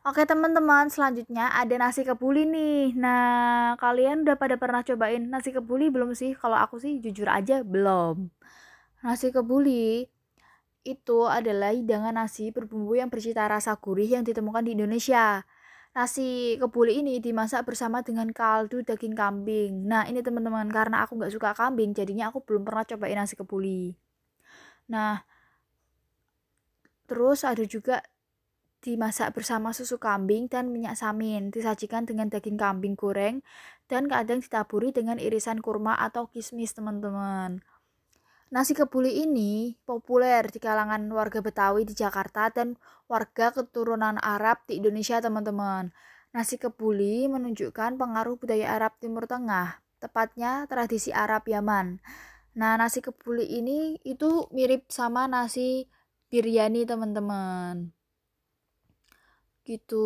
Oke teman-teman, selanjutnya ada nasi kebuli nih. Nah, kalian udah pada pernah cobain nasi kebuli belum sih? Kalau aku sih jujur aja belum. Nasi kebuli itu adalah hidangan nasi berbumbu yang bercita rasa gurih yang ditemukan di Indonesia. Nasi kebuli ini dimasak bersama dengan kaldu daging kambing. Nah, ini teman-teman, karena aku nggak suka kambing, jadinya aku belum pernah cobain nasi kebuli. Nah, terus ada juga dimasak bersama susu kambing dan minyak samin, disajikan dengan daging kambing goreng, dan kadang ditaburi dengan irisan kurma atau kismis, teman-teman. Nasi kebuli ini populer di kalangan warga Betawi di Jakarta dan warga keturunan Arab di Indonesia, teman-teman. Nasi kebuli menunjukkan pengaruh budaya Arab Timur Tengah, tepatnya tradisi Arab Yaman. Nah, nasi kebuli ini itu mirip sama nasi biryani, teman-teman gitu